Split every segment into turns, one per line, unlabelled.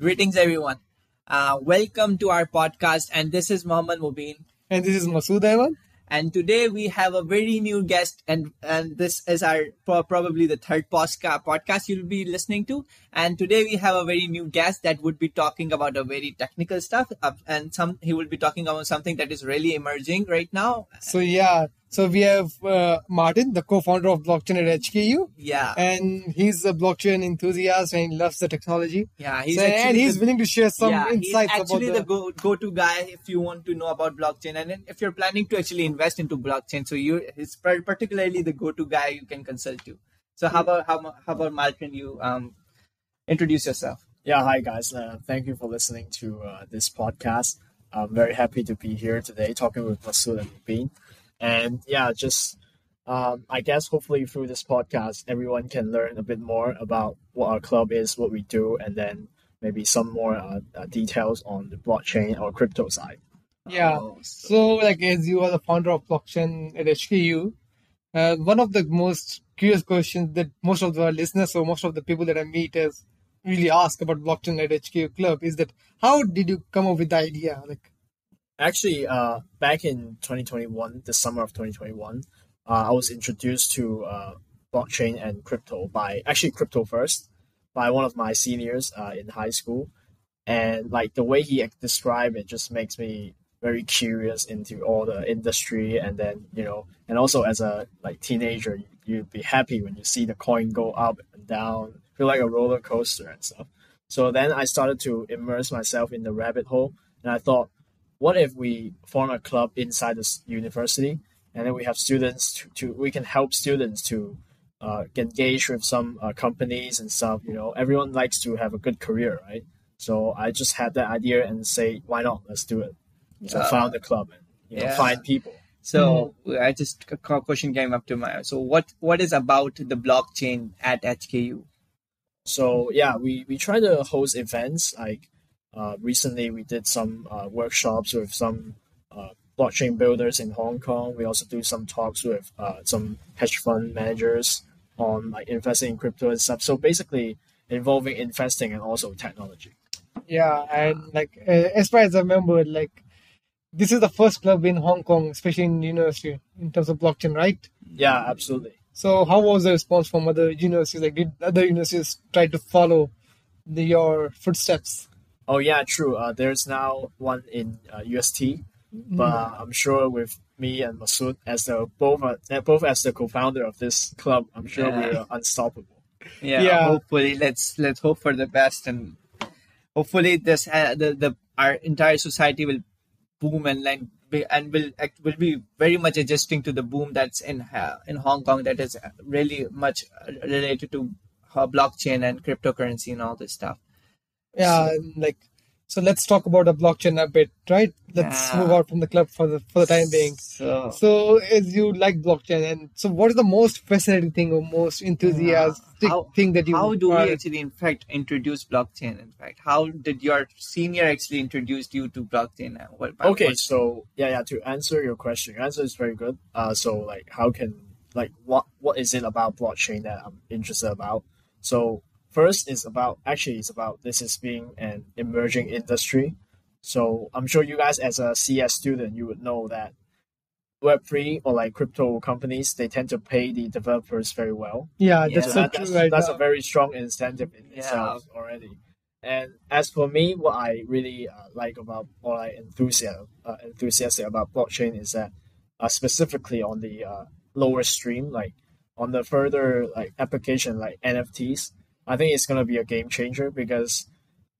Greetings, everyone. Uh, welcome to our podcast, and this is Mohammed Mubin.
And this is Masood Ahmed.
And today we have a very new guest, and and this is our probably the third podcast you'll be listening to. And today we have a very new guest that would be talking about a very technical stuff, uh, and some he will be talking about something that is really emerging right now.
So yeah, so we have uh, Martin, the co-founder of blockchain at HKU,
Yeah,
and he's a blockchain enthusiast and he loves the technology.
yeah, he's
So- and
actually
he's
the-
willing to share some
yeah,
insights
he's actually
about
the, go go to guy if you want to know about blockchain, and then if you're planning to actually invest into blockchain, so you it's par- particularly the go to guy you can consult to. So how about how, mu- how about Martin? You um introduce yourself.
Yeah, hi guys. Uh, thank you for listening to uh, this podcast. I'm very happy to be here today talking with Masood and Bean. And yeah, just um, I guess hopefully through this podcast, everyone can learn a bit more about what our club is, what we do, and then maybe some more uh, uh, details on the blockchain or crypto side.
Yeah.
Oh, so-
So like as you are the founder of blockchain at HKU, uh, one of the most curious questions that most of the listeners or most of the people that I meet is really ask about blockchain at HKU Club is that how did you come up with the idea? Like
Actually, uh, back in 2021, the summer of 2021, uh, I was introduced to uh, blockchain and crypto by actually crypto first by one of my seniors uh, in high school, and like the way he described it just makes me very curious into all the industry, and then you know, and also as a like teenager, you'd be happy when you see the coin go up and down, feel like a roller coaster and stuff. So then I started to immerse myself in the rabbit hole, and I thought what if we form a club inside this university and then we have students to, to we can help students to uh, engage with some uh, companies and stuff you know everyone likes to have a good career right so i just had that idea and say why not let's do it so
Yeah.
found the club and you know,
Yeah.
find people
So I just a question came up to my. So what what is about the blockchain at HKU?
So yeah, we, we try to host events. Like uh, recently, we did some uh, workshops with some uh, blockchain builders in Hong Kong. We also do some talks with uh, some hedge fund managers on like investing in crypto and stuff. So basically, involving investing and also technology.
Yeah, and like uh, as far as I remember, like this is the first club in Hong Kong, especially in university, in terms of blockchain, right?
Yeah, absolutely.
So how was the response from other universities? Like did other universities try to follow the, your footsteps?
Oh yeah, true. Uh, there's now one in uh, UST, but uh, I'm sure with me and Masood as the both uh, both as the co-founder of this club, I'm sure
Yeah.
we're unstoppable.
Yeah,
Yeah.
hopefully let's let's hope for the best and hopefully this uh, the the our entire society will boom and like be, and will act- will be very much adjusting to the boom that's in uh, in Hong Kong that is really much uh, related to uh, blockchain and cryptocurrency and all this stuff.
Yeah, and like so. Let's talk about the blockchain a bit, right? Let's
Yeah.
move out from the club for the for the time being.
So
So, as you like blockchain, and so what is the most fascinating thing or most enthusiastic
How-
thing that you?
how do we actually in fact introduce blockchain? In fact, how did your senior actually introduce you to blockchain? What,
Okay,
what-
so yeah, yeah. To answer your question, your answer is very good. Uh, so like, how can like what what is it about blockchain that I'm interested about? So first is about actually it's about this is being an emerging industry. So I'm sure you guys as a CS student you would know that Web three or like crypto companies they tend to pay the developers very well.
Yeah,
Yeah.
that's
So
so
that-
true
that's,
right
that's a very strong incentive in
Yeah.
itself already. And as for me, what I really uh, like about or I enthusiastic uh, enthusiastic about blockchain is that uh, specifically on the uh, lower stream, like on the further like application like NFTs, I think it's gonna be a game changer because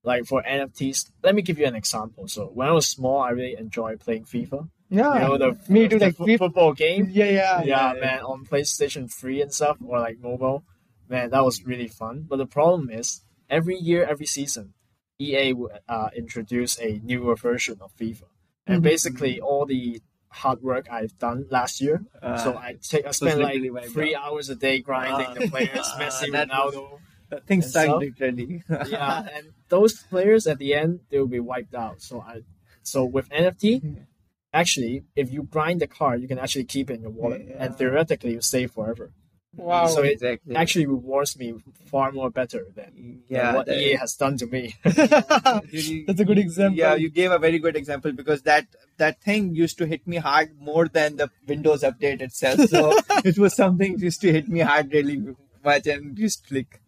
like for NFTs, let me give you an example. So when I was small, I really enjoyed playing FIFA.
yeah,
You know the
me too.
the
Like we-
football game
yeah, yeah,
yeah, man, on PlayStation 3 and stuff, or like mobile, man, that was really fun. But the problem is, every year, every season, EA would uh, introduce a newer version of FIFA. And
Mhm.
basically, all the hard work I've done last year,
Uh,
so I take I spent like three hours a day grinding
Ah.
the players, Messi,
That was-
Ronaldo.
Things
and
suck
stuff. yeah, and those players at the end they will be wiped out. So I, so with NFT, actually, if you grind the card, you can actually keep it in your wallet,
Yeah.
and theoretically, you save forever.
Wow.
So it
exactly.
actually rewards me far more better than,
yeah,
than what
that-
EA has done to me.
You-
That's a good example.
Yeah, you gave a very good example because that that thing used to hit me hard more than the Windows update itself. So it was something used to hit me hard really much and just like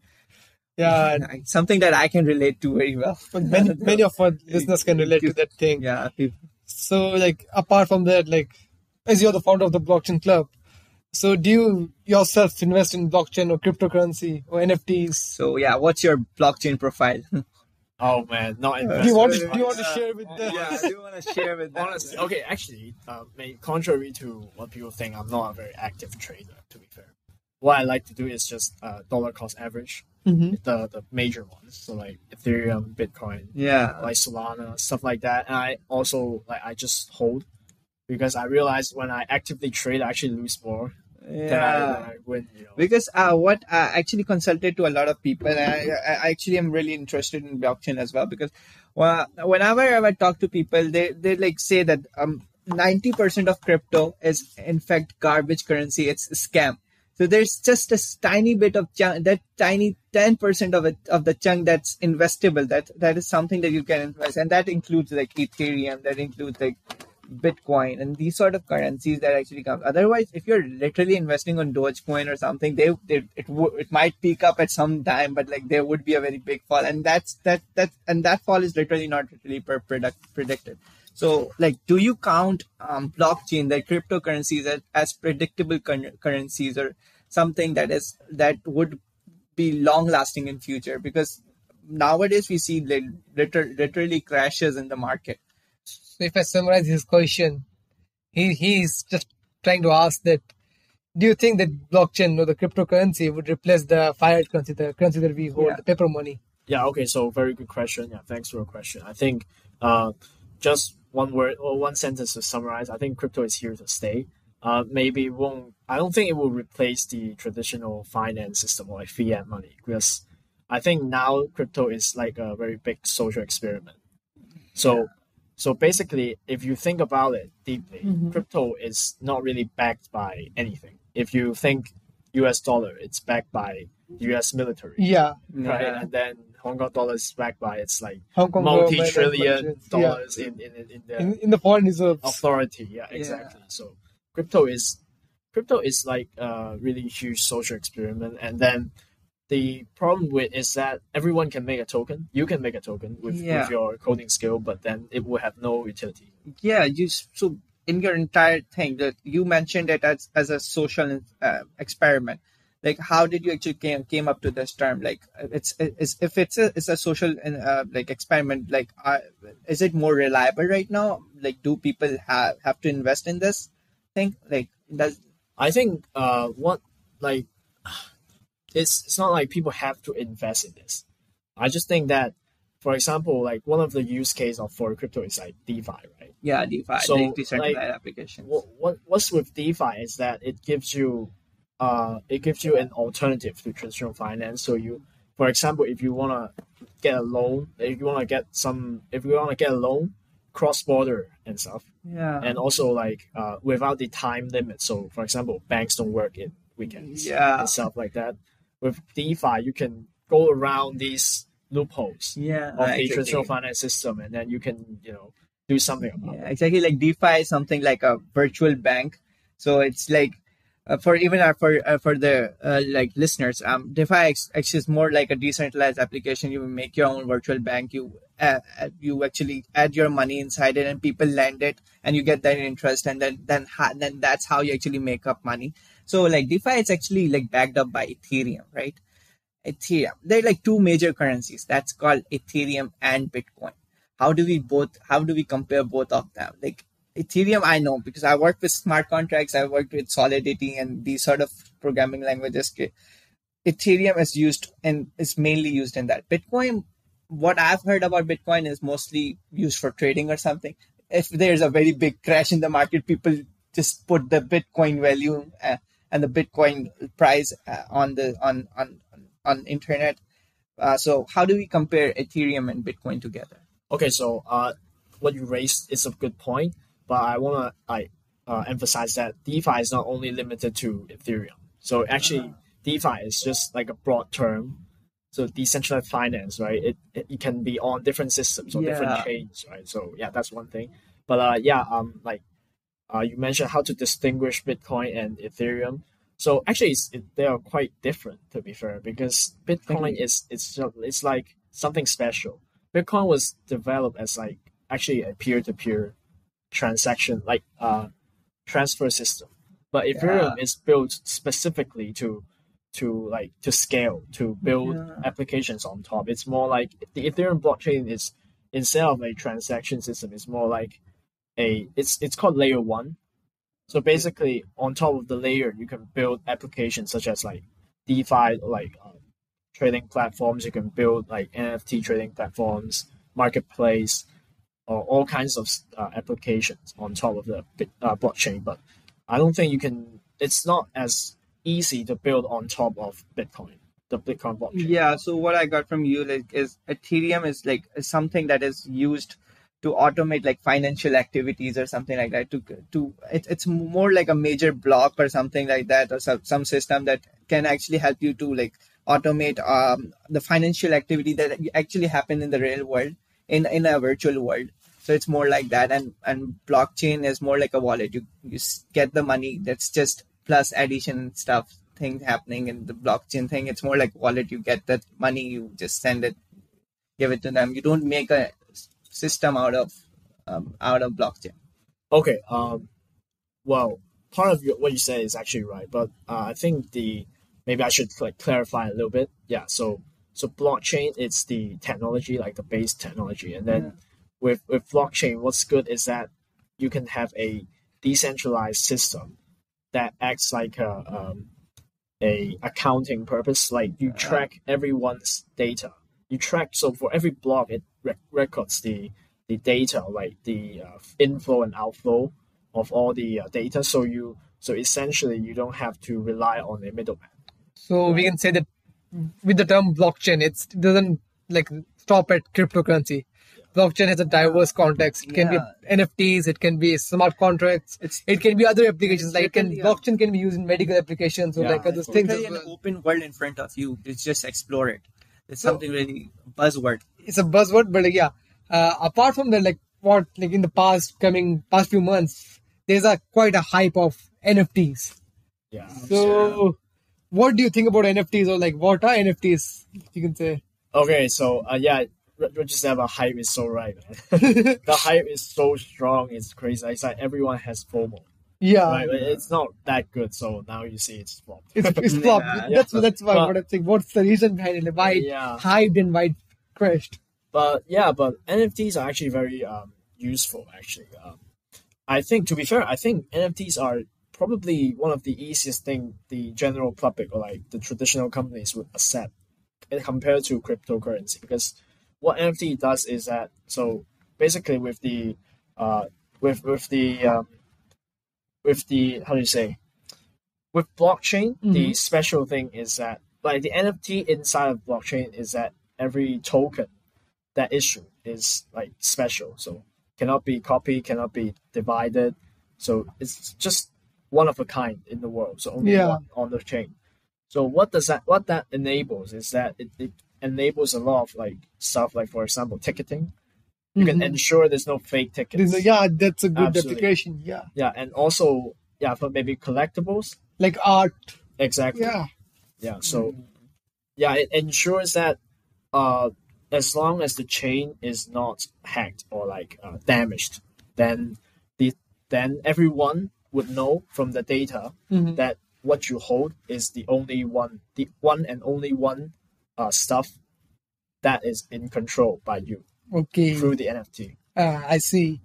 yeah.
something that I can relate to very well.
Many, many of our listeners can relate to that thing.
yeah,
So, like, apart from that, like, as you're the founder of the blockchain club, so do you yourself invest in blockchain or cryptocurrency or NFTs?
So yeah, what's your blockchain profile?
oh man, not
Do you want to, do you want to share with the
yeah, I do you want to share with them?
Honestly, okay, actually, uh, contrary to what people think, I'm not a very active trader. To be fair, what I like to do is just uh, dollar cost average,
Mhm.
the the major ones, so like Ethereum, Bitcoin,
Yeah,
like Solana, stuff like that. And I also like I just hold because I realized when I actively trade, I actually lose more than, I,
yeah.
I win. You know.
Because uh, what I actually consulted to a lot of people, and I, I actually am really interested in blockchain as well. Because well, whenever I ever talk to people, they they like say that um ninety percent of crypto is in fact garbage currency. It's a scam. So there's just a tiny bit of chunk, that tiny ten percent of it of the chunk that's investable. That that is something that you can invest, and that includes like Ethereum. That includes like Bitcoin and these sort of currencies that actually come. Otherwise, if you're literally investing on Dogecoin or something, they, they it w- it might peak up at some time, but like there would be a very big fall, and that's that that and that fall is literally not really per product predicted. So, like, do you count um, blockchain, like cryptocurrencies, as, as predictable cur- currencies or something that is that would be long lasting in future? Because nowadays we see like, liter- literally crashes in the market.
So if I summarize his question, he he's just trying to ask that do you think that blockchain or the cryptocurrency would replace the fiat currency, the currency that we hold,
Yeah.
the paper money?
Yeah, okay, so very good question. Yeah, thanks for your question. I think uh, just one word or one sentence to summarize, I think crypto is here to stay. Uh, maybe it won't, I don't think it will replace the traditional finance system or like fiat money because I think now crypto is like a very big social experiment. So, so basically, if you think about it deeply, crypto is not really backed by anything. If you think US dollar, it's backed by US military
Yeah,
right?
Yeah.
And then Hong Kong dollar is backed by its like multi-trillion
budgets. Yeah.
dollars in, in, in, the
In, in the foreign reserves.
authority. Yeah, exactly. So crypto is crypto is like a really huge social experiment, and then the problem with is that everyone can make a token. You can make a token with,
Yeah.
with your coding skill, but then it will have no utility.
yeah you so in your entire thing that you mentioned it as as a social uh, experiment like how did you actually came came up to this term like it's it's if it's a it's a social uh, like experiment like uh, is it more reliable right now like do people have have to invest in this thing like does
I think uh what like it's it's not like people have to invest in this. I just think that for example, like one of the use case of for crypto is like DeFi, right?
yeah defi
So,
like decentralized
like,
applications
What, what what's with DeFi is that it gives you uh it gives you an alternative to traditional finance. So you for example, if you wanna get a loan, if you wanna get some if you wanna get a loan cross border and stuff,
yeah
and also like uh, without the time limit. So, for example, banks don't work in weekends
Yeah.
and stuff like that. With DeFi, you can go around these loopholes
yeah
of the traditional finance system, and then you can you know do something about it.
Yeah, exactly. Like DeFi is something like a virtual bank. So it's like uh, for even our, for uh, for the uh, like listeners, um, DeFi actually is more like a decentralized application. You make your own virtual bank. You uh, uh, you actually add your money inside it, and people lend it, and you get that interest, and then then ha- then that's how you actually make up money. So like DeFi it's actually like backed up by Ethereum, right? Ethereum. There are like two major currencies. That's called Ethereum and Bitcoin. How do we both? How do we compare both of them? Like Ethereum, I know because I worked with smart contracts. I worked with Solidity and these sort of programming languages. Ethereum is used and is mainly used in that. Bitcoin, what I've heard about Bitcoin is mostly used for trading or something. If there's a very big crash in the market, people just put the Bitcoin value uh, and the Bitcoin price uh, on the on on on internet. Uh, so how do we compare Ethereum and Bitcoin together?
Okay, so uh, what you raised is a good point, but I wanna I uh, emphasize that DeFi is not only limited to Ethereum. So actually, DeFi is just like a broad term. So decentralized finance, right? It, it, it can be on different systems or different chains, right? So yeah, that's one thing. But uh, yeah, um, like uh, you mentioned how to distinguish Bitcoin and Ethereum. So actually, it's, it, they are quite different to be fair, because Bitcoin is it's it's like something special. Bitcoin was developed as like actually a peer to peer transaction, like uh, transfer system. But Ethereum is built specifically to to like to scale to build
Yeah.
applications on top. It's more like the Ethereum blockchain is instead of a transaction system, it's more like a it's it's called layer one. So basically, on top of the layer, you can build applications such as like DeFi, like um, trading platforms. You can build like NFT trading platforms, marketplace, or all kinds of uh, applications on top of the uh, blockchain. But I don't think you can. It's not as easy to build on top of Bitcoin, the Bitcoin blockchain.
Yeah. So what I got from you like is Ethereum is like something that is used to automate like financial activities or something like that. To to it, it's more like a major block or something like that, or some some system that can actually help you to like automate um the financial activity that actually happen in the real world in in a virtual world. So it's more like that, and and blockchain is more like a wallet. You you get the money. That's just plus addition stuff thing happening in the blockchain thing. It's more like wallet. You get that money. You just send it, give it to them. You don't make a system out of um, out of blockchain.
Okay. Um. Well, part of your, what you say is actually right, but uh, I think the maybe I should like clarify a little bit. Yeah. So so blockchain it's the technology, like the base technology, and then with with blockchain, what's good is that you can have a decentralized system that acts like a um, a accounting purpose. Like you track everyone's data. You track so for every block it rec- records the the data, like the uh, inflow and outflow of all the uh, data. So you so essentially you don't have to rely on a middleman.
So we can say that with the term blockchain, it's, it doesn't like stop at cryptocurrency. Blockchain has a diverse context. It can
Yeah.
be NFTs, it can be smart contracts,
It's
it can be other applications. Like can
literally a-
blockchain can be used in medical applications or
Yeah,
like other
it's
things as
literally an open world in front of you. It's just explore it. It's
So-
something really buzzword.
It's a buzzword, but like, yeah. Uh, apart from that, like what like in the past coming past few months, there's a quite a hype of NFTs.
Yeah.
So, what do you think about NFTs or like what are NFTs? You can say.
Okay, so uh, yeah, you said about hype is so right, man. the hype is so strong, it's crazy. It's like everyone has FOMO.
Yeah,
Right? It's not that good, so now you see it's flopped.
it's it's flop.
Yeah,
that's that's why
But-
what I'm saying. What's the reason behind it? Why it
Yeah.
hyped and why it crashed?
But yeah, but NFTs are actually very um, useful. Actually, um, I think to be fair, I think NFTs are probably one of the easiest thing the general public or like the traditional companies would accept compared to cryptocurrency. Because what NFT does is that so basically with the uh, with with the um, with the how do you say with blockchain, the special thing is that like the NFT inside of blockchain is that every token that issue is like special. So cannot be copied, cannot be divided. So it's just one of a kind in the world. So only
Yeah.
one on the chain. So what does that what that enables is that it, it enables a lot of like stuff like for example ticketing. You can ensure there's no fake tickets.
Yeah, that's a good
Absolutely.
application. Yeah,
Yeah, and also yeah, for maybe collectibles.
like art.
Exactly.
Yeah,
Yeah. So yeah, it ensures that uh as long as the chain is not hacked or like uh, damaged, then the then everyone would know from the data
Mhm.
that what you hold is the only one, the one and only one uh, stuff that is in control by you
okay.
through the NFT.
Uh, I see.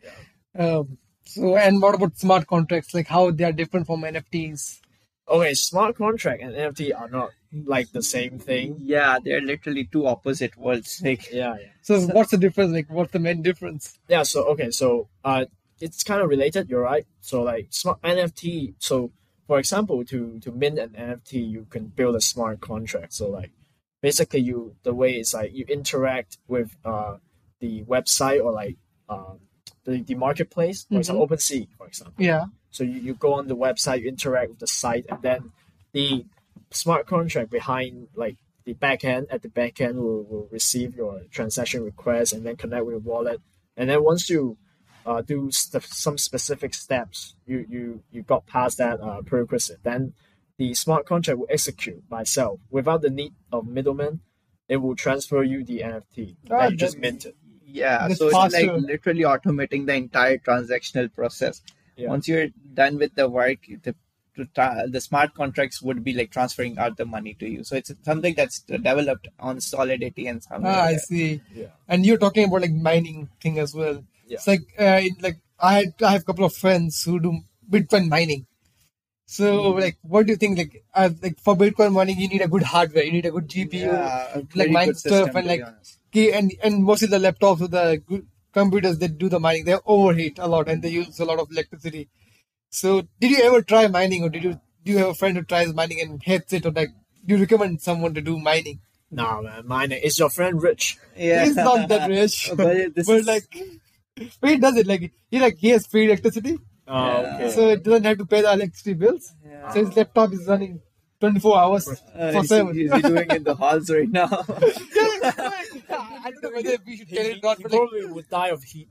Um, so, and what about smart contracts? Like how they are different from NFTs?
Okay, smart contract and NFT are not like the same thing.
Yeah, they're literally two opposite worlds. Like
Yeah, yeah.
So, what's the difference? Like, what's the main difference?
yeah so okay so uh it's kind of related you're right so like smart nft so for example to to mint an nft you can build a smart contract so like basically you the way is like you interact with uh the website or like um the, the marketplace for example OpenSea for example
Yeah.
so you, you go on the website you interact with the site and then the smart contract behind like the backend at the backend will, will receive your transaction request and then connect with your wallet. And then once you uh, do st- some specific steps, you, you, you got past that uh, prerequisite, then the smart contract will execute by itself without the need of middlemen. It will transfer you the NFT
Ah,
that you just minted.
Yeah,
That's
so it's like literally automating the entire transactional process.
Yeah.
Once you're done with the work, the to tra- the smart contracts would be like transferring out the money to you. So it's something that's developed on Solidity and something.
Ah, I
like that.
see.
Yeah.
And you're talking about like mining thing as well.
Yeah.
It's like uh, in, like I had, I have a couple of friends who do Bitcoin mining. So
Hmm.
like, what do you think? Like, uh, like for Bitcoin mining, you need a good hardware. You need a good GPU,
Yeah, a
like
very
mine stuff,
system,
and like key and and mostly the laptops with the good computers that do the mining, they overheat a lot and they use a lot of electricity. So, did you ever try mining, or did you do you have a friend who tries mining and hates it, or like do you recommend someone to do mining?
No, man, mine is your friend rich.
yeah.
He's not that rich,
But this
but
is-
like, but he does it like he like he has free electricity,
Oh,
Yeah.
okay.
so it doesn't have to pay the electricity bills.
Yeah.
So his laptop is running twenty four hours
Uh,
for seven.
he, is he doing in the halls right now?
I don't know whether we should
he,
tell it or not,
he
but like,
probably would die of heat.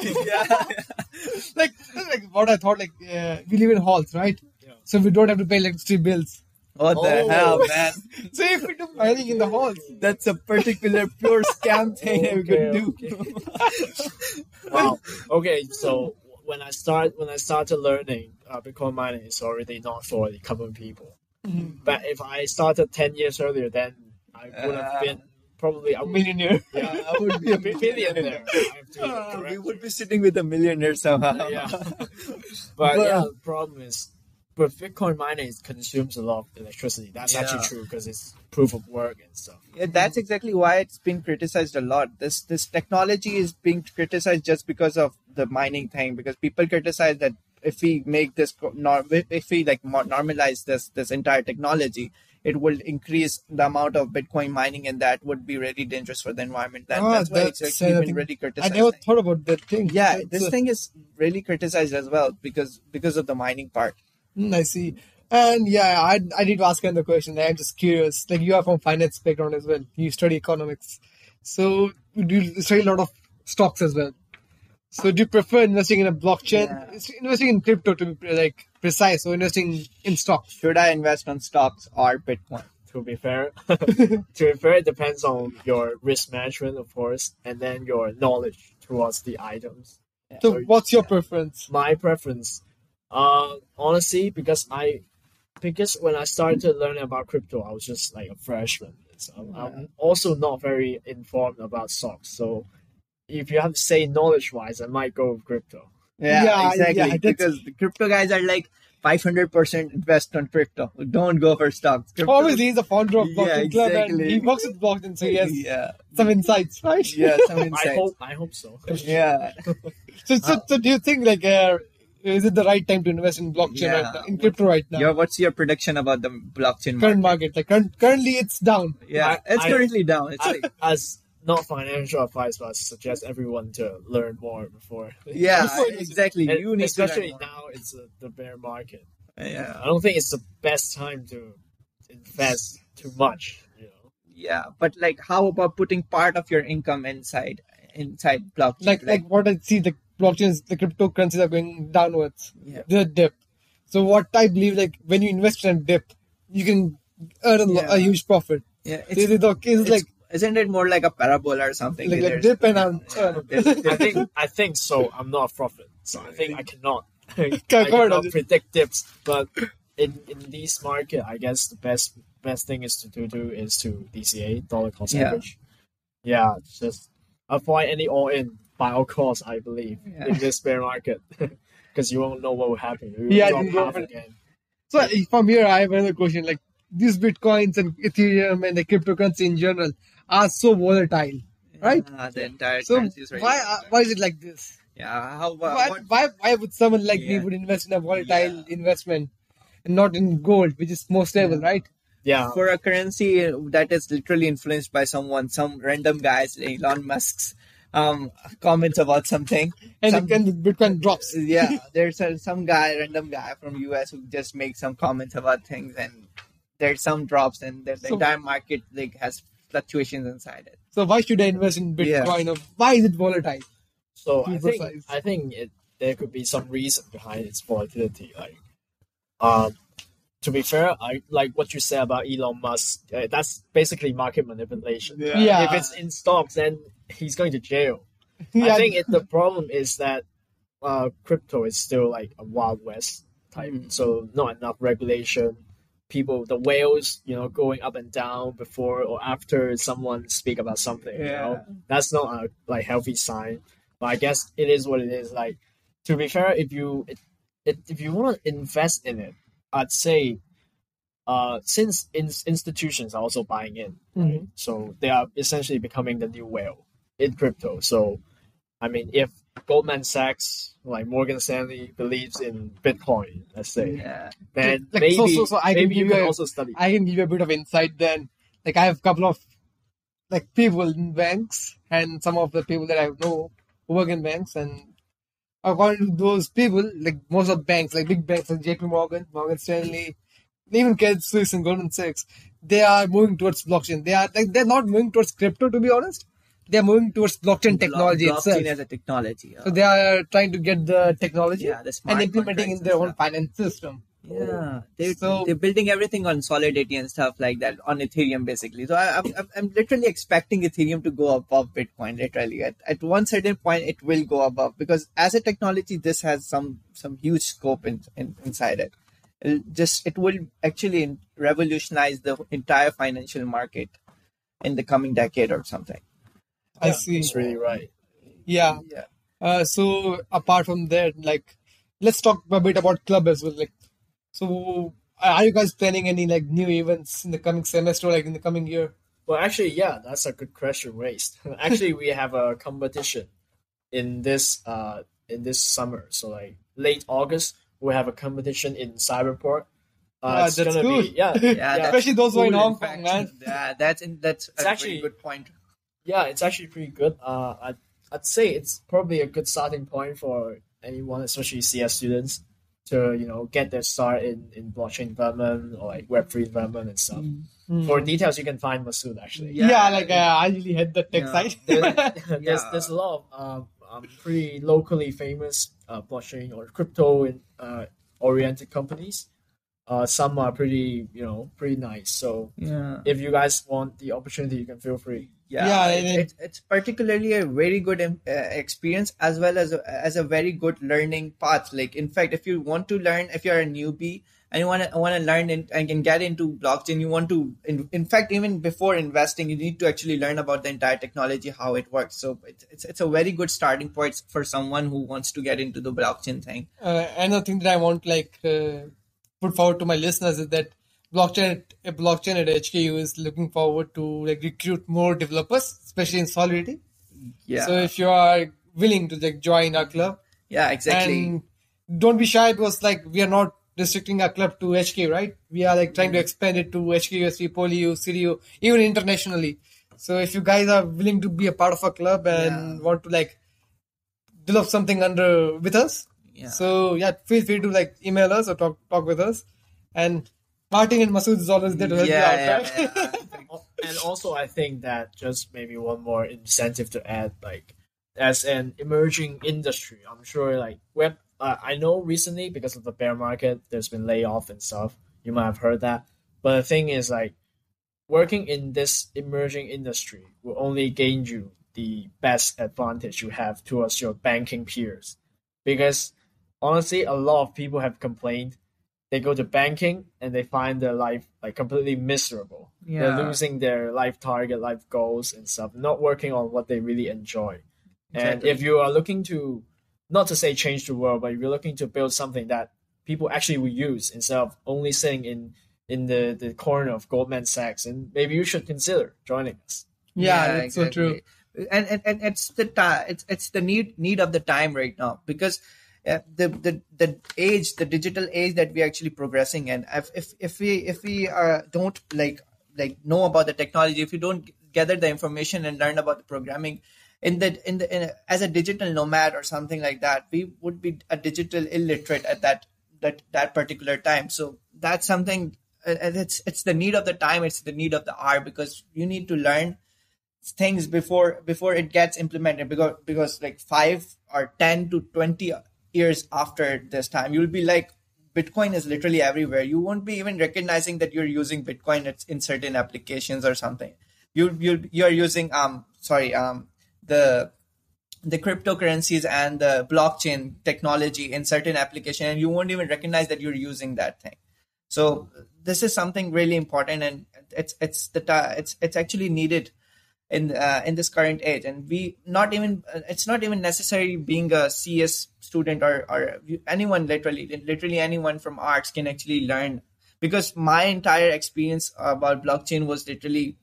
heat
yeah.
like, like what I thought, like uh, we live in halls, right?
Yeah.
So we don't have to pay electricity bills.
What the
Oh.
hell, man?
So if we do mining in the halls,
That's a particular pure scam thing we could do.
wow. Okay, so when I start when I started learning uh, Bitcoin mining, it's already not for the common people. But if I started ten years earlier, then I would have
Uh,
been probably a
a millionaire.
Yeah,
I would be a
millionaire. billionaire. I have to
Ah, we would be sitting with a millionaire somehow.
yeah. But,
But-
yeah, the problem is, but Bitcoin mining consumes a lot of electricity. That's actually true because it's proof of work and stuff.
Yeah, that's exactly why it's been criticized a lot. This this technology is being criticized just because of the mining thing. Because people criticize that if we make this if we like normalize this this entire technology, it will increase the amount of Bitcoin mining, and that would be really dangerous for the environment. That,
Ah,
that's why it's
that's,
actually
uh,
been
thing-
really
I
criticized.
never thought about that thing.
yeah,
That's,
this
uh,
thing is really criticized as well because because of the mining part.
Mm, I see. And yeah, I I need to ask another question. I'm just curious. Like you are from finance background as well. You study economics, so you do you study a lot of stocks as well. So do you prefer investing in a blockchain,
Yeah.
It's investing in crypto to be like precise, or investing in stocks?
Should I invest on stocks or Bitcoin?
To be fair, to be fair, it depends on your risk management, of course, and then your knowledge towards the items.
So what's your preference?
my preference uh honestly because i because when i started learning about crypto i was just like a freshman so I'm- i'm also not very informed about stocks so if you have to say knowledge wise i might go with crypto
Yeah,
Yeah,
exactly.
yeah,
because the crypto guys are like 500% invest on crypto. Don't go for stocks. Crypto-
Obviously, he's a founder of
Yeah,
Blockchain Club, and
exactly.
he works with blockchain, so he has
yeah,
some insights, right?
yeah, some
i
insights.
hope i hope so
Yeah,
So, so, so do you think like uh, is it the right time to invest in blockchain
Yeah.
right now, in crypto right now?
Your, what's your prediction about the blockchain
Current
market?
market, like current, currently it's down.
Yeah,
I-
it's
I-
currently down. It's
I,
like,
as not financial advice but I suggest everyone to learn more before
yeah,
before-
exactly.
And
You need
especially
to
now it's uh, the bear market.
Yeah,
i don't think it's the best time to invest too much you know
yeah, but like, how about putting part of your income inside inside blockchain?
Like, like what I see, the blockchains, the cryptocurrencies are going downwards.
Yeah.
They're dip. So what I believe, like when you invest in a dip, you can earn a, lo-
Yeah.
a huge profit.
yeah,
So
it's,
it's, it's
it's-
like
isn't it more like a parabola or something?
like, like
There's-
dip and earn.
I think I think so. I'm not a prophet, so I think I cannot. I
Can't
cannot predict dips, but in in this market, I guess the best best thing is to do, do is to DCA dollar cost
Yeah.
average. Yeah, just avoid any all in by all costs. I believe
Yeah.
in this bear market because you won't know what will happen. You will
Yeah,
drop half again.
So from here, I have another question. Like these bitcoins and Ethereum and the cryptocurrency in general are so volatile, right?
Ah, the entire
So
is
why uh, why is it like this?
Yeah, how about
Why, why why would someone like me would invest in a volatile
Yeah.
investment and not in gold, which is more stable, right?
Yeah,
for a currency that is literally influenced by someone, some random guys, like Elon Musk's um comments about something.
And,
Some-
and Bitcoin drops.
yeah, there's a, some guy, random guy from US who just makes some comments about things, and there's some drops, and the, the
So-
entire market like has fluctuations inside it.
So why should I invest in
Yeah.
Bitcoin? Or why is it volatile?
So I think. I think it there could be some reason behind its volatility. Like, um, to be fair, I like what you said about Elon Musk. Uh, that's basically market manipulation.
Yeah.
If it's in stocks, then he's going to jail.
Yeah.
I think it, the problem is that uh, crypto is still like a wild west type.
Mm.
So not enough regulation. People, the whales, you know, going up and down before or after someone speak about something. You know, that's not a like healthy sign. But I guess it is what it is. Like to be fair, if you it, it, if you want to invest in it, I'd say, uh, since in, institutions are also buying in,
Mhm.
so they are essentially becoming the new whale in crypto. So, I mean, if Goldman Sachs, like Morgan Stanley, believes in Bitcoin, let's say,
Yeah,
then
Like,
maybe
so- so- so I can
maybe you
give
can
you a-
also study.
I can give you a bit of insight then. Like I have a couple of like people in banks and some of the people that I know who work in banks and according to those people, like most of banks, like big banks like JP Morgan, Morgan Stanley, even Credit Suisse and Goldman Sachs, they are moving towards blockchain. They are like they're not moving towards crypto to be honest. They're moving towards blockchain technology
Blockchain
itself.
as a technology.
So they are trying to get the technology
Yeah, the
and implementing in their own finance system.
Yeah, they
So-
they're building everything on Solidity and stuff like that on Ethereum basically. So I, I'm I'm- I'm literally expecting Ethereum to go above Bitcoin. Literally, at at one certain point, it will go above because as a technology, this has some some huge scope in, in inside it. It'll just it will actually revolutionize the entire financial market in the coming decade or something.
I
Yeah,
see.
That's really right.
Yeah.
Yeah.
Uh, so apart from that, like, let's talk a bit about club as well. Like, so are you guys planning any like new events in the coming semester, like in the coming year?
Well, actually, yeah, that's a good question raised. actually, we have a competition in this uh in this summer. So like late August, we have a competition in Cyberport. Uh,
Ah,
it's
that's
gonna
cool.
be yeah,
Yeah,
yeah,
that's
Especially those who are in
cool,
Hong
fact.
Kong, man.
Yeah, that's in, that's
It's
a
actually-
very good point.
yeah, it's actually pretty good. Uh, I'd, I'd say it's probably a good starting point for anyone, especially CS students, to you know get their start in, in blockchain development or like Web three development and stuff.
Hmm.
For details, you can find Masood actually.
Yeah,
Yeah.
like uh, I usually head the tech
Yeah.
side.
there's,
Yeah.
there's a lot of um, um, pretty locally famous uh, blockchain or crypto in, uh, oriented companies. Uh, some are pretty, you know, pretty nice. So
Yeah.
if you guys want the opportunity, you can feel free.
Yeah,
Yeah,
it-
and it-
it's, it's particularly a very good um, uh, experience as well as a, as a very good learning path. Like in fact if you want to learn if you're a newbie and you want to want to learn and, and can get into blockchain you want to in, in fact even before investing you need to actually learn about the entire technology how it works. So it's, it's, it's a very good starting point for someone who wants to get into the blockchain thing.
Uh, another thing that I want like uh, put forward to my listeners is that blockchain a blockchain at HKU is looking forward to like recruit more developers, especially in Solidity.
yeah
So if you are willing to like join our club,
yeah exactly
and don't be shy because like we are not restricting our club to HK, right? We are like trying to expand it to HKUST, PolyU, CDU, even internationally. So if you guys are willing to be a part of our club and
Yeah.
want to like develop something under with us,
yeah
so yeah, feel free to like email us or talk talk with us. And Martin and Masood is always there to help
yeah,
you
yeah,
out, right?
yeah.
and also I think that just maybe one more incentive to add, like as an emerging industry, I'm sure like web. Uh, I know recently because of the bear market, there's been layoff and stuff. You might have heard that, but the thing is like working in this emerging industry will only gain you the best advantage you have towards your banking peers, because honestly, a lot of people have complained. They go to banking and they find their life like completely miserable
Yeah.
they're losing their life target, life goals, and stuff, not working on what they really enjoy. And if you are looking to, not to say change the world, but if you're looking to build something that people actually will use instead of only sitting in in the, the corner of Goldman Sachs, and maybe you should consider joining us.
yeah, that's so true.
And, and and it's the time. It's it's the need need of the time right now because uh, the the the age, the digital age that we're actually progressing in. If if we if we uh, don't like like know about the technology, if you don't gather the information and learn about the programming, in the in the in a, as a digital nomad or something like that, we would be a digital illiterate at that that that particular time. So that's something. uh, It's it's the need of the time. It's the need of the hour because you need to learn things before before it gets implemented because because like five or 10 to 20 years after this time you'll be like bitcoin is literally everywhere. You won't be even recognizing that you're using bitcoin it's in certain applications or something. You you you're using um sorry um the the cryptocurrencies and the blockchain technology in certain application and you won't even recognize that you're using that thing. So this is something really important and it's it's the it's it's actually needed in uh, in this current age. And we not even uh, it's not even necessary being a cs student or or anyone literally literally anyone from arts can actually learn. Because my entire experience about blockchain was literally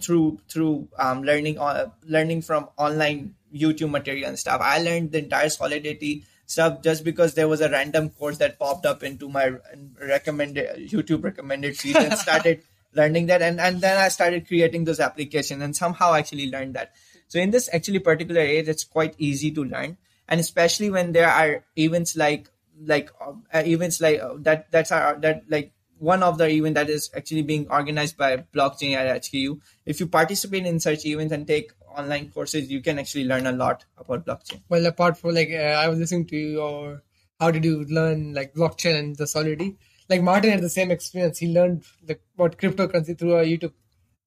through through um, learning uh, learning from online youtube material and stuff. I learned the entire solidity stuff just because there was a random course that popped up into my recommended youtube recommended feed and started learning that and, and then i started creating those applications and somehow actually learned that. So in this actually particular age it's quite easy to learn and especially when there are events like like uh, events like uh, that that's our that like one of the event that is actually being organized by blockchain at hku if you participate in such events and take online courses you can actually learn a lot about blockchain.
Well, apart from like, uh, I was listening to your how did you learn like blockchain and the solidity? Like Martin had the same experience. He learned like about cryptocurrency through a YouTube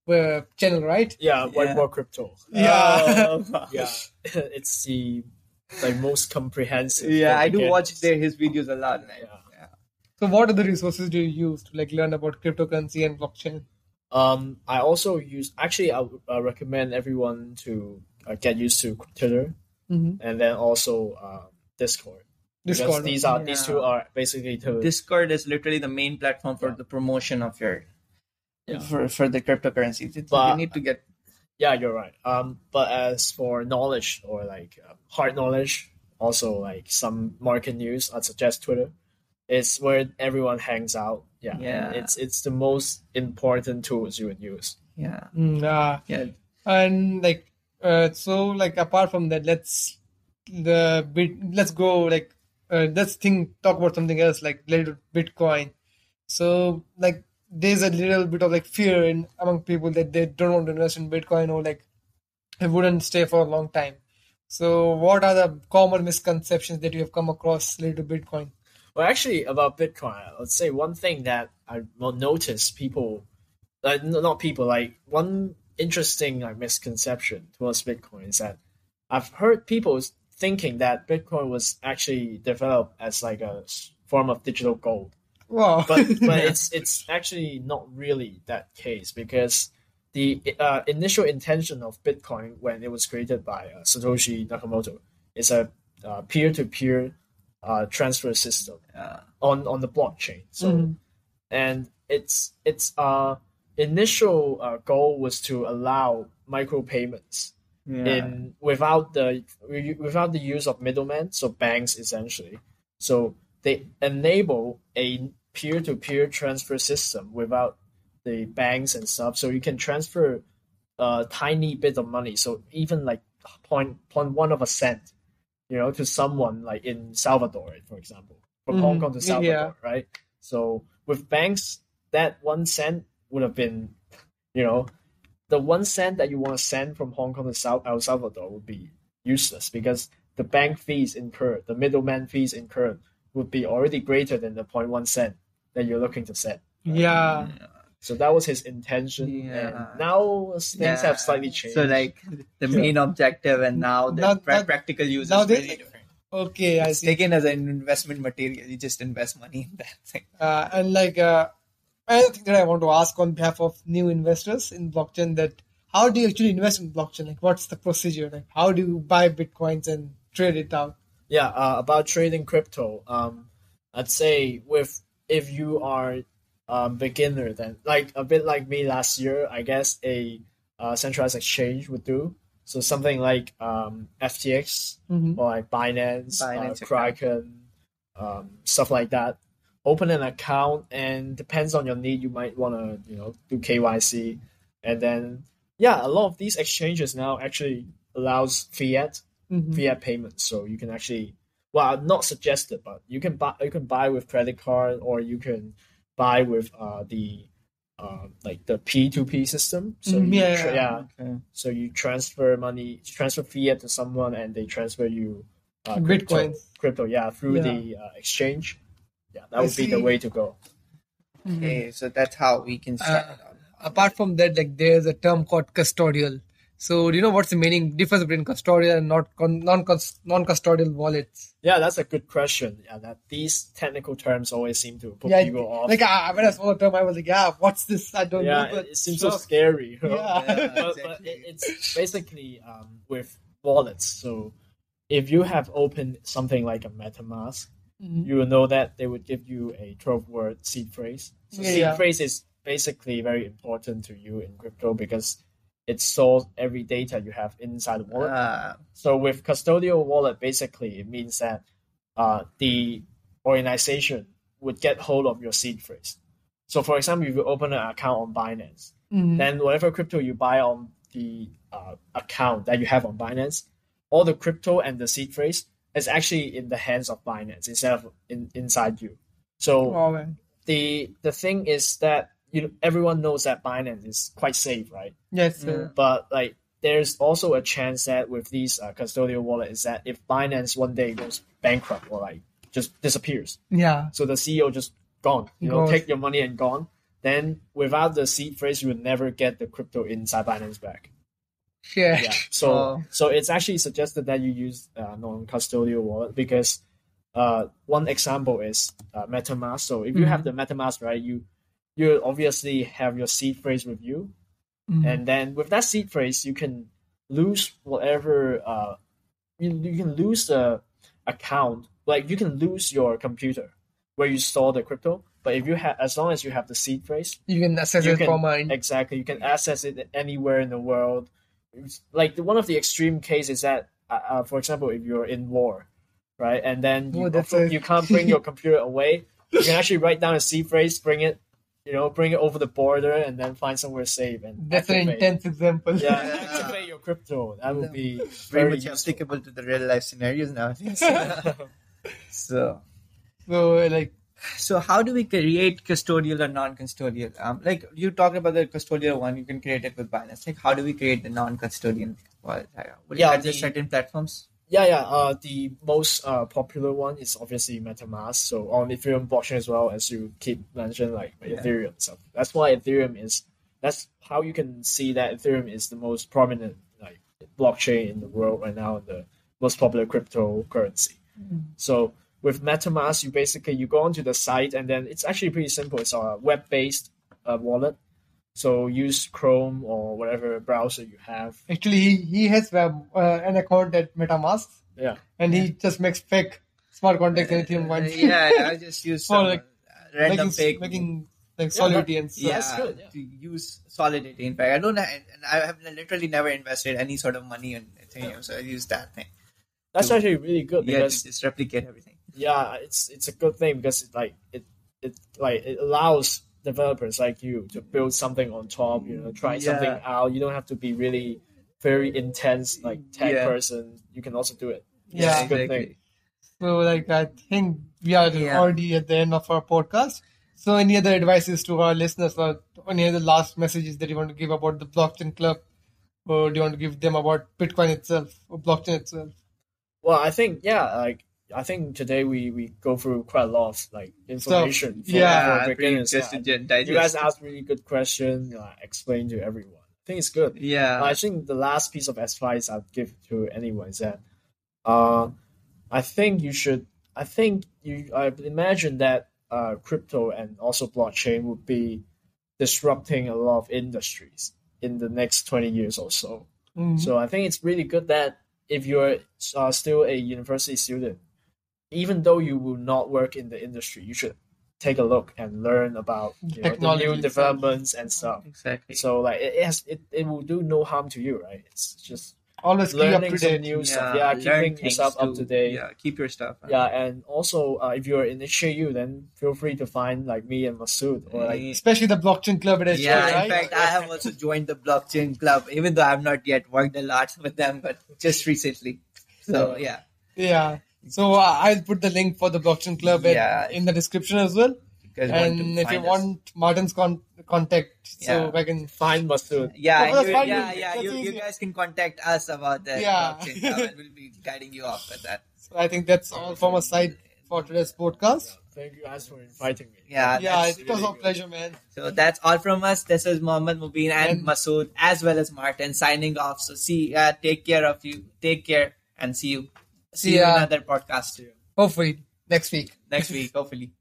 uh, channel, right?
Yeah, white
Yeah.
more crypto.
Yeah.
Oh,
Yeah, it's the like most comprehensive.
yeah i do watch their his videos a lot
Yeah.
yeah.
So, what other resources do you use to like learn about cryptocurrency and blockchain?
Um, I also use actually I would uh, recommend everyone to uh, get used to Twitter
Mm-hmm.
and then also uh, Discord. Because these are these two are basically to
discord is literally the main platform for
Yeah.
the promotion of your
Yeah.
for, for the cryptocurrency It's-
But-
you need to get
yeah you're right. Um, but as for knowledge or like uh, hard knowledge, also like some market news, I'd suggest Twitter. It's where everyone hangs out. Yeah,
Yeah.
It's it's the most important tools you would use.
yeah
Mm, uh,
yeah
and like uh, so like apart from that let's the bit let's go like uh, let's think talk about something else like related bitcoin. So like there's a little bit of like fear in among people that they don't want to invest in bitcoin or like it wouldn't stay for a long time. So what are the common misconceptions that you have come across related to bitcoin?
Well, actually, about Bitcoin, let's say one thing that I will notice people, like not people, like one interesting like misconception towards Bitcoin is that I've heard people thinking that Bitcoin was actually developed as like a form of digital gold,
wow
but but it's it's actually not really that case because the uh, initial intention of Bitcoin when it was created by uh, Satoshi Nakamoto is a uh, peer-to-peer uh, transfer system on on the blockchain. So
Mhm.
and its its uh initial uh, goal was to allow micropayments
yeah.
in without the without the use of middlemen, so banks essentially. So they enable a peer-to-peer transfer system without the banks and stuff. So you can transfer a tiny bit of money. So even like point point one of a cent, you know, to someone like in Salvador, for example, from Hong
Mhm.
Kong to
Yeah.
Salvador, right? So with banks, that one cent would have been, you know, the one cent that you want to send from Hong Kong to South El Salvador would be useless because the bank fees incurred, the middleman fees incurred, would be already greater than the 0.1 cent that you're looking to send.
yeah
So that was his intention,
Yeah.
and now things have slightly changed.
So like the main objective and now the
Now-
pra- practical use
now
is
they-
very different.
okay i
It's
see
taken as an investment material. You just invest money in that thing.
Uh, and like uh, another thing that I want to ask on behalf of new investors in blockchain that how do you actually invest in blockchain? Like, what's the procedure? Like, how do you buy bitcoins and trade it out?
yeah, uh, about trading crypto, um, I'd say with if you are a beginner, then like a bit like me last year, I guess a uh, centralized exchange would do. So something like um, FTX
Mhm.
or like Binance,
Binance
uh, Kraken, um, stuff like that. Open an account, and depends on your need, you might want to you know do KYC, and then yeah, a lot of these exchanges now actually allows fiat
Mhm.
fiat payments, so you can actually well not suggested, but you can buy you can buy with credit card or you can buy with uh the uh like the P two P system. So
Mm, yeah,
tra-
yeah.
Okay.
So you transfer money, transfer fiat to someone, and they transfer you uh, crypto,
Bitcoins.
crypto, yeah, through
Yeah.
the uh, exchange. Yeah, that
I
would be the way to go.
Okay, so that's how we can start.
Uh, Apart from that, like there's a term called custodial. So do you know what's the meaning difference between custodial and not non non custodial wallets?
Yeah, that's a good question. Yeah, that these technical terms always seem to put
Yeah,
people off.
like uh, when I saw the term, I was like, yeah, what's this? I don't
yeah,
know. but
it, it seems so
sure.
scary.
Yeah.
Yeah,
but, but it, it's basically um, with wallets. So if you have opened something like a MetaMask,
Mhm.
you will know that they would give you a 12 word seed phrase. So
Yeah,
seed
yeah.
phrase is basically very important to you in crypto because it stores every data you have inside the wallet.
Ah,
So with custodial wallet, basically it means that uh, the organization would get hold of your seed phrase. So for example, if you open an account on Binance,
Mhm.
then whatever crypto you buy on the uh, account that you have on Binance, all the crypto and the seed phrase is actually in the hands of Binance instead of in, inside you. So
Oh,
the the thing is that you know, everyone knows that Binance is quite safe, right?
Yes,
Mm.
But like there's also a chance that with these uh, custodial wallet is that if Binance one day goes bankrupt or like just disappears,
Yeah.
so the CEO just gone, you know, take your money and gone. Then without the seed phrase, you would never get the crypto inside Binance back.
Shit.
Yeah. So
Oh.
so it's actually suggested that you use uh, non-custodial wallet because uh, one example is uh, MetaMask. So if you have the MetaMask, right, you you obviously have your seed phrase with you,
Mhm.
and then with that seed phrase, you can lose whatever uh, you, you can lose the account, like you can lose your computer where you store the crypto. But if you have, as long as you have the seed phrase,
you can access
you
it
can-
from mine.
Exactly. You can access it anywhere in the world. It's- Like one of the extreme cases is that, uh, uh, for example, if you're in war, right, and then you,
Oh, that's a-
you can't bring your computer away, you can actually write down a seed phrase, bring it, you know, bring it over the border, and then find somewhere safe and
That's an intense example.
Yeah, activate your crypto. That would be
very
very
much
useful.
applicable to the real life scenarios nowadays. so,
so like
so how do we create custodial or non-custodial? Um, like you talked about the custodial one, you can create it with Binance. Like, how do we create the? Uh, Would
Yeah, the-
certain platforms?
Yeah, yeah. Uh, the most uh, popular one is obviously MetaMask. So on Ethereum blockchain as well as you keep mentioning like
Yeah.
Ethereum stuff. That's why Ethereum is. That's how you can see that Ethereum is the most prominent like blockchain in the world right now, and the most popular cryptocurrency. So with MetaMask, you basically you go onto the site and then it's actually pretty simple. It's a web-based uh, wallet. So use Chrome or whatever browser you have.
actually he, he has web, uh, an account at MetaMask
Yeah.
and he just makes fake smart contracts and Ethereum ones.
yeah, I just use
For,
some
like,
uh, random
making,
fake.
making like
Yeah,
solidity and stuff.
yeah,
That's good, yeah.
to use Solidity. In fact, I don't. ha- and I have literally never invested any sort of money in Ethereum, so I use that thing.
That's
To-
actually really good
Yeah,
because
to just replicate everything.
Yeah, it's it's a good thing because it, like it it like it allows developers like you to build something on top. You know, try something out. You don't have to be really very intense like tech
Yeah.
person. You can also do it.
Yeah,
It's a good thing.
So like I think we are
Yeah.
already at the end of our podcast. So any other advices to our listeners or any other last messages that you want to give about the blockchain club? Or do you want to give them about Bitcoin itself or blockchain itself?
Well, I think yeah, like I think today we we go through quite a lot of like information. for,
yeah,
for beginners.
just to
Yeah.
gen- digest.
You guys asked really good questions. Uh, explain to everyone. I think it's good.
Yeah,
I think the last piece of advice I'd give to anyone is that, uh, I think you should. I think you. I imagine that uh, crypto and also blockchain would be disrupting a lot of industries in the next twenty years or so.
Mhm.
So I think it's really good that if you're uh, still a university student, even though you will not work in the industry, you should take a look and learn about you know, the new developments and stuff.
exactly.
So like it, it has it, it will do no harm to you, right? It's just
Always keep up
learning
to
some
date.
new stuff. Yeah, keeping
things
yourself up to date.
Yeah, keep your stuff.
Yeah, and also uh, if you're in HKU, then feel free to find like me and Masood or like
Especially the blockchain club at HK,
yeah,
right?
in fact, I have also joined the blockchain club, even though I've not yet worked a lot with them, but just recently. So yeah,
Yeah. So uh, I'll put the link for the blockchain club
Yeah.
in the description as well.
you guys want to
And if you
us.
want Martin's con- contact, so
Yeah.
I can.
find Masood.
yeah, you,
fine,
yeah, yeah, you, you guys can contact us about the
Yeah.
blockchain club, and we'll be guiding you off with that.
So I think that's all from our side for today's podcast.
Thank you guys for inviting me.
Yeah,
yeah, it was
really
our
good.
pleasure, man.
So that's all from us. This is Mohammed Mubin and
And-
Masood, as well as Martin, signing off. So see, uh, take care of you. Take care and see you. See,
See
you in another podcast
Hopefully next week.
next week, hopefully.